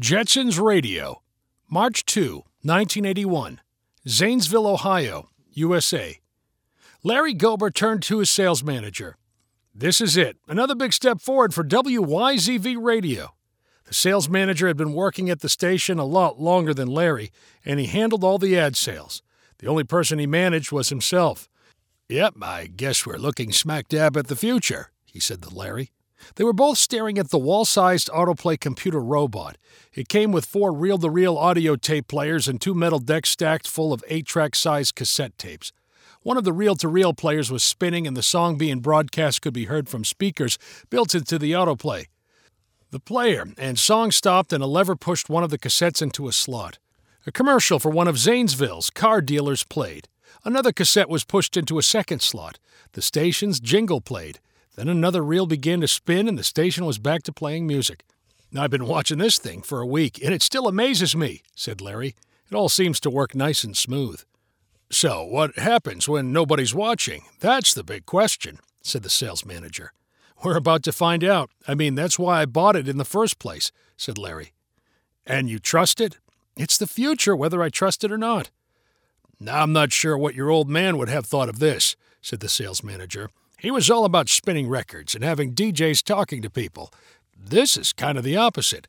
Jetsons Radio, March 2, 1981, Zanesville, Ohio, USA. Larry Gober turned to his sales manager. This is it, another big step forward for WYZV Radio. The sales manager had been working at the station a lot longer than Larry, and he handled all the ad sales. The only person he managed was himself. Yep, I guess we're looking smack dab at the future, he said to Larry. They were both staring at the wall sized autoplay computer robot. It came with four reel to reel audio tape players and two metal decks stacked full of 8 track sized cassette tapes. One of the reel to reel players was spinning, and the song being broadcast could be heard from speakers built into the autoplay. The player and song stopped, and a lever pushed one of the cassettes into a slot. A commercial for one of Zanesville's car dealers played. Another cassette was pushed into a second slot. The station's jingle played. Then another reel began to spin, and the station was back to playing music. I've been watching this thing for a week, and it still amazes me, said Larry. It all seems to work nice and smooth. So, what happens when nobody's watching? That's the big question, said the sales manager. We're about to find out. I mean, that's why I bought it in the first place, said Larry. And you trust it? It's the future, whether I trust it or not. Now, I'm not sure what your old man would have thought of this, said the sales manager. He was all about spinning records and having DJs talking to people. This is kind of the opposite.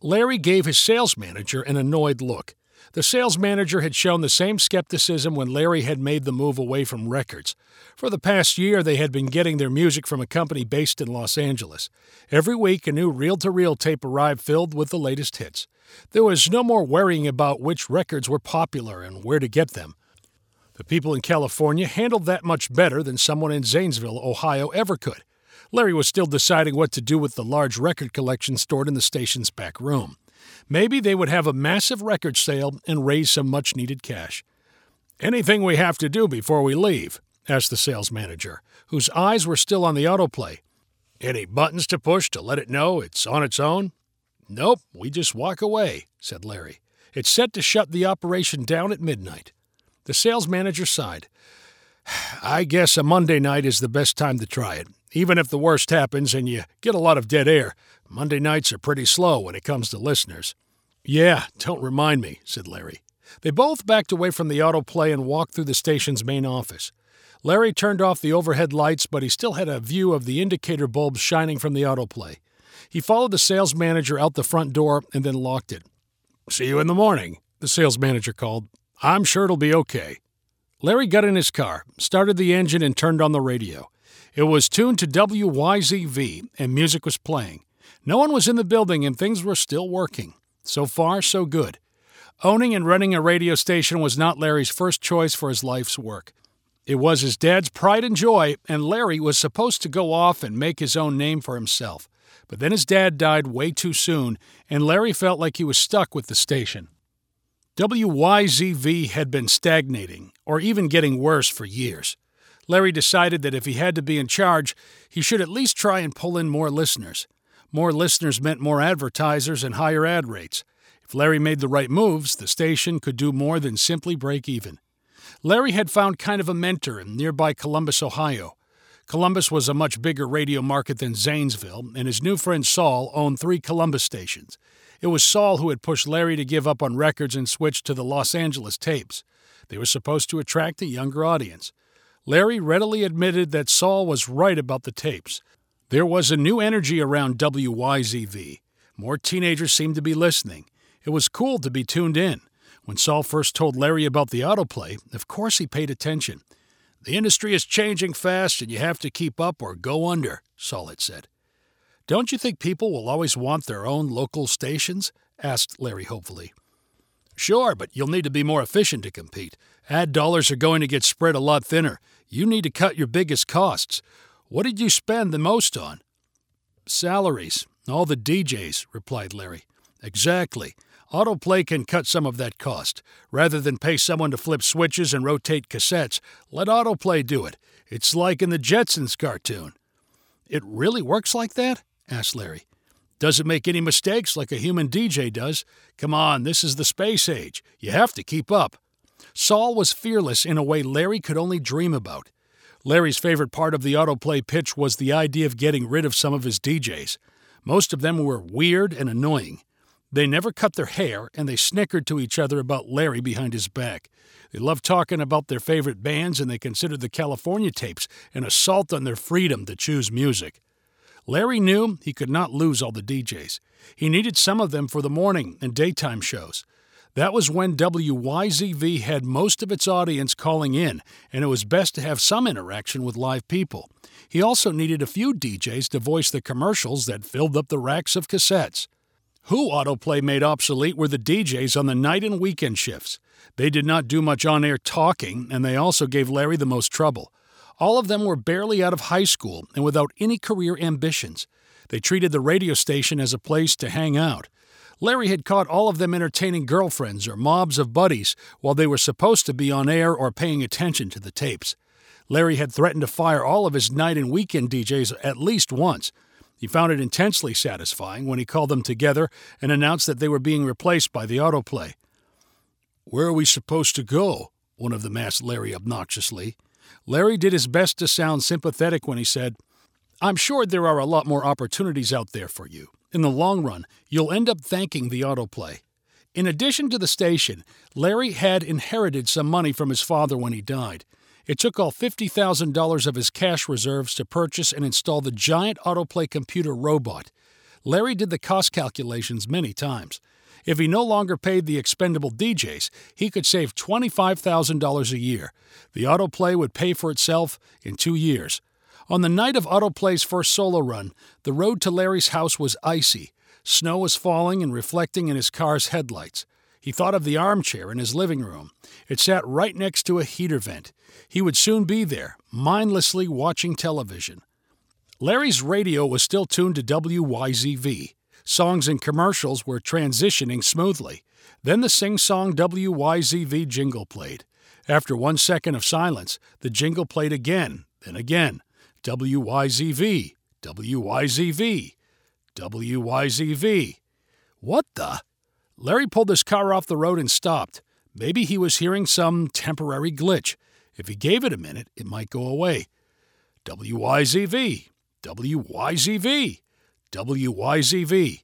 Larry gave his sales manager an annoyed look. The sales manager had shown the same skepticism when Larry had made the move away from records. For the past year, they had been getting their music from a company based in Los Angeles. Every week, a new reel to reel tape arrived filled with the latest hits. There was no more worrying about which records were popular and where to get them. The people in California handled that much better than someone in Zanesville, Ohio ever could. Larry was still deciding what to do with the large record collection stored in the station's back room. Maybe they would have a massive record sale and raise some much needed cash. Anything we have to do before we leave? asked the sales manager, whose eyes were still on the autoplay. Any buttons to push to let it know it's on its own? Nope, we just walk away, said Larry. It's set to shut the operation down at midnight. The sales manager sighed. I guess a Monday night is the best time to try it. Even if the worst happens and you get a lot of dead air, Monday nights are pretty slow when it comes to listeners. Yeah, don't remind me, said Larry. They both backed away from the autoplay and walked through the station's main office. Larry turned off the overhead lights, but he still had a view of the indicator bulbs shining from the autoplay. He followed the sales manager out the front door and then locked it. See you in the morning, the sales manager called. I'm sure it'll be okay. Larry got in his car, started the engine, and turned on the radio. It was tuned to WYZV, and music was playing. No one was in the building, and things were still working. So far, so good. Owning and running a radio station was not Larry's first choice for his life's work. It was his dad's pride and joy, and Larry was supposed to go off and make his own name for himself. But then his dad died way too soon, and Larry felt like he was stuck with the station. WYZV had been stagnating, or even getting worse, for years. Larry decided that if he had to be in charge, he should at least try and pull in more listeners. More listeners meant more advertisers and higher ad rates. If Larry made the right moves, the station could do more than simply break even. Larry had found kind of a mentor in nearby Columbus, Ohio. Columbus was a much bigger radio market than Zanesville, and his new friend Saul owned three Columbus stations. It was Saul who had pushed Larry to give up on records and switch to the Los Angeles tapes. They were supposed to attract a younger audience. Larry readily admitted that Saul was right about the tapes. There was a new energy around WYZV. More teenagers seemed to be listening. It was cool to be tuned in. When Saul first told Larry about the autoplay, of course he paid attention. The industry is changing fast and you have to keep up or go under, Saul had said. Don't you think people will always want their own local stations? asked Larry hopefully. Sure, but you'll need to be more efficient to compete. Ad dollars are going to get spread a lot thinner. You need to cut your biggest costs. What did you spend the most on? Salaries. All the DJs, replied Larry. Exactly. Autoplay can cut some of that cost. Rather than pay someone to flip switches and rotate cassettes, let Autoplay do it. It's like in the Jetsons cartoon. It really works like that? Asked Larry. Doesn't make any mistakes like a human DJ does. Come on, this is the space age. You have to keep up. Saul was fearless in a way Larry could only dream about. Larry's favorite part of the autoplay pitch was the idea of getting rid of some of his DJs. Most of them were weird and annoying. They never cut their hair, and they snickered to each other about Larry behind his back. They loved talking about their favorite bands, and they considered the California tapes an assault on their freedom to choose music. Larry knew he could not lose all the DJs. He needed some of them for the morning and daytime shows. That was when WYZV had most of its audience calling in, and it was best to have some interaction with live people. He also needed a few DJs to voice the commercials that filled up the racks of cassettes. Who Autoplay made obsolete were the DJs on the night and weekend shifts. They did not do much on air talking, and they also gave Larry the most trouble. All of them were barely out of high school and without any career ambitions. They treated the radio station as a place to hang out. Larry had caught all of them entertaining girlfriends or mobs of buddies while they were supposed to be on air or paying attention to the tapes. Larry had threatened to fire all of his night and weekend DJs at least once. He found it intensely satisfying when he called them together and announced that they were being replaced by the autoplay. Where are we supposed to go? One of them asked Larry obnoxiously. Larry did his best to sound sympathetic when he said, I'm sure there are a lot more opportunities out there for you. In the long run, you'll end up thanking the autoplay. In addition to the station, Larry had inherited some money from his father when he died. It took all $50,000 of his cash reserves to purchase and install the giant autoplay computer robot. Larry did the cost calculations many times. If he no longer paid the expendable DJs, he could save $25,000 a year. The autoplay would pay for itself in two years. On the night of Autoplay's first solo run, the road to Larry's house was icy. Snow was falling and reflecting in his car's headlights. He thought of the armchair in his living room. It sat right next to a heater vent. He would soon be there, mindlessly watching television. Larry's radio was still tuned to WYZV. Songs and commercials were transitioning smoothly. Then the sing song WYZV jingle played. After one second of silence, the jingle played again, then again. WYZV, WYZV, WYZV. What the? Larry pulled his car off the road and stopped. Maybe he was hearing some temporary glitch. If he gave it a minute, it might go away. WYZV, WYZV, WYZV.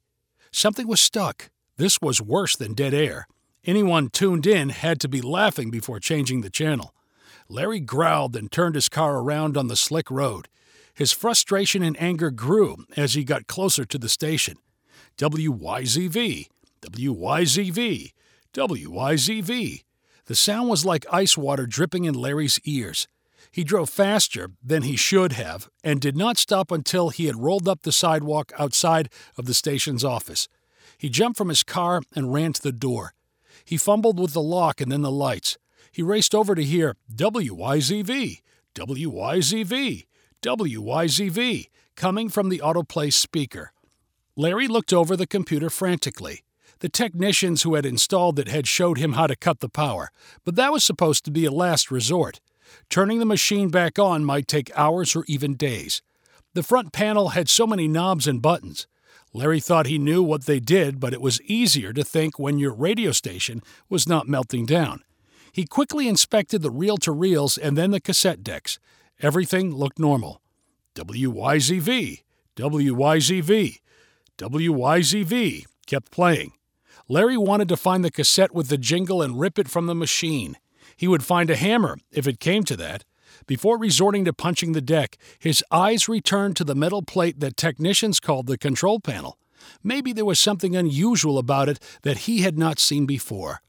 Something was stuck. This was worse than dead air. Anyone tuned in had to be laughing before changing the channel. Larry growled and turned his car around on the slick road. His frustration and anger grew as he got closer to the station. WYZV, WYZV, WYZV. The sound was like ice water dripping in Larry's ears. He drove faster than he should have and did not stop until he had rolled up the sidewalk outside of the station's office. He jumped from his car and ran to the door. He fumbled with the lock and then the lights. He raced over to hear WYZV, WYZV, WYZV coming from the autoplay speaker. Larry looked over the computer frantically. The technicians who had installed it had showed him how to cut the power, but that was supposed to be a last resort. Turning the machine back on might take hours or even days. The front panel had so many knobs and buttons. Larry thought he knew what they did, but it was easier to think when your radio station was not melting down. He quickly inspected the reel to reels and then the cassette decks. Everything looked normal. WYZV, WYZV, WYZV kept playing. Larry wanted to find the cassette with the jingle and rip it from the machine. He would find a hammer if it came to that. Before resorting to punching the deck, his eyes returned to the metal plate that technicians called the control panel. Maybe there was something unusual about it that he had not seen before.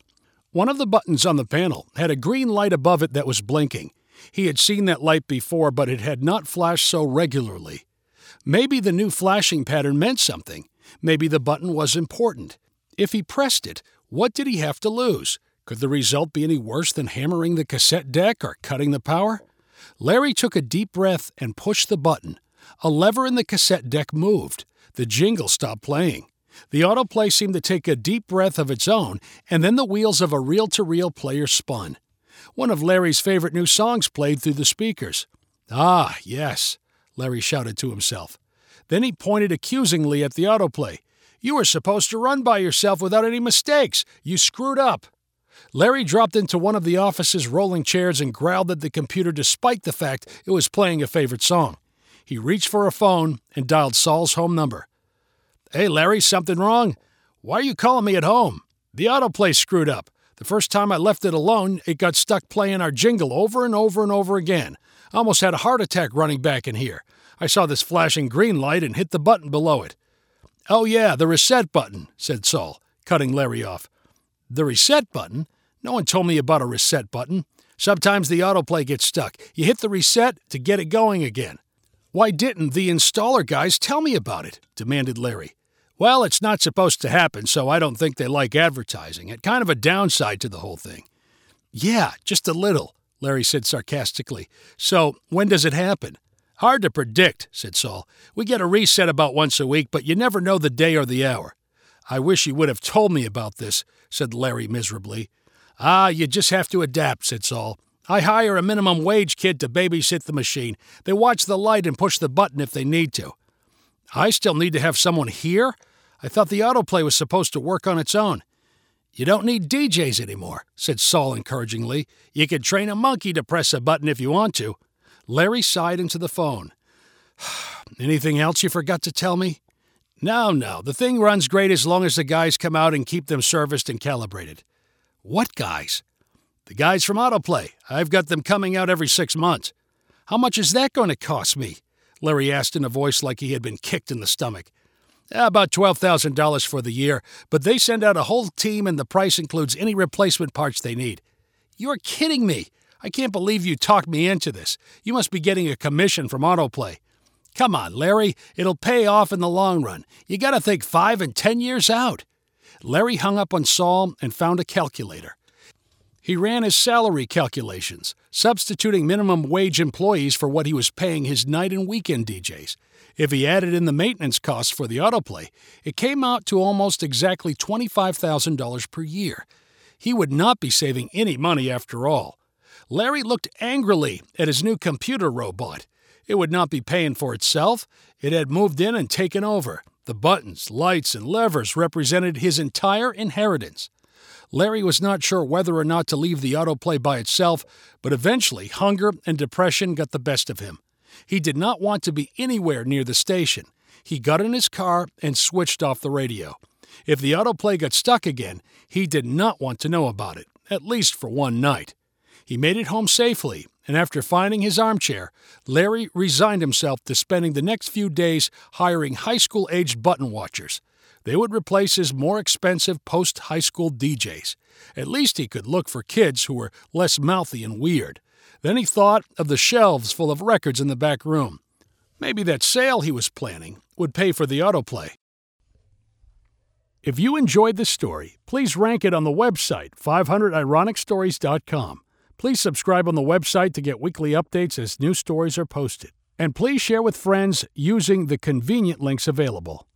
One of the buttons on the panel had a green light above it that was blinking. He had seen that light before, but it had not flashed so regularly. Maybe the new flashing pattern meant something. Maybe the button was important. If he pressed it, what did he have to lose? Could the result be any worse than hammering the cassette deck or cutting the power? Larry took a deep breath and pushed the button. A lever in the cassette deck moved. The jingle stopped playing. The autoplay seemed to take a deep breath of its own, and then the wheels of a reel to reel player spun. One of Larry's favorite new songs played through the speakers. Ah, yes, Larry shouted to himself. Then he pointed accusingly at the autoplay. You were supposed to run by yourself without any mistakes. You screwed up. Larry dropped into one of the office's rolling chairs and growled at the computer despite the fact it was playing a favorite song. He reached for a phone and dialed Saul's home number. Hey, Larry, something wrong? Why are you calling me at home? The autoplay screwed up. The first time I left it alone, it got stuck playing our jingle over and over and over again. I almost had a heart attack running back in here. I saw this flashing green light and hit the button below it. Oh, yeah, the reset button, said Saul, cutting Larry off. The reset button? No one told me about a reset button. Sometimes the autoplay gets stuck. You hit the reset to get it going again. Why didn't the installer guys tell me about it? demanded Larry. Well, it's not supposed to happen, so I don't think they like advertising. It kind of a downside to the whole thing. Yeah, just a little, Larry said sarcastically. So, when does it happen? Hard to predict, said Saul. We get a reset about once a week, but you never know the day or the hour. I wish you would have told me about this, said Larry miserably. Ah, you just have to adapt, said Saul. I hire a minimum wage kid to babysit the machine. They watch the light and push the button if they need to. I still need to have someone here? I thought the autoplay was supposed to work on its own. You don't need DJs anymore, said Saul encouragingly. You can train a monkey to press a button if you want to. Larry sighed into the phone. Anything else you forgot to tell me? No, no. The thing runs great as long as the guys come out and keep them serviced and calibrated. What guys? The guys from Autoplay. I've got them coming out every six months. How much is that going to cost me? Larry asked in a voice like he had been kicked in the stomach. Ah, about $12,000 for the year, but they send out a whole team and the price includes any replacement parts they need. You're kidding me. I can't believe you talked me into this. You must be getting a commission from Autoplay. Come on, Larry, it'll pay off in the long run. You gotta think five and ten years out. Larry hung up on Saul and found a calculator. He ran his salary calculations, substituting minimum wage employees for what he was paying his night and weekend DJs. If he added in the maintenance costs for the autoplay, it came out to almost exactly $25,000 per year. He would not be saving any money after all. Larry looked angrily at his new computer robot. It would not be paying for itself. It had moved in and taken over. The buttons, lights, and levers represented his entire inheritance. Larry was not sure whether or not to leave the autoplay by itself, but eventually hunger and depression got the best of him. He did not want to be anywhere near the station. He got in his car and switched off the radio. If the autoplay got stuck again, he did not want to know about it, at least for one night. He made it home safely, and after finding his armchair, Larry resigned himself to spending the next few days hiring high school aged button watchers. They would replace his more expensive post high school DJs. At least he could look for kids who were less mouthy and weird. Then he thought of the shelves full of records in the back room. Maybe that sale he was planning would pay for the autoplay. If you enjoyed this story, please rank it on the website 500ironicstories.com. Please subscribe on the website to get weekly updates as new stories are posted. And please share with friends using the convenient links available.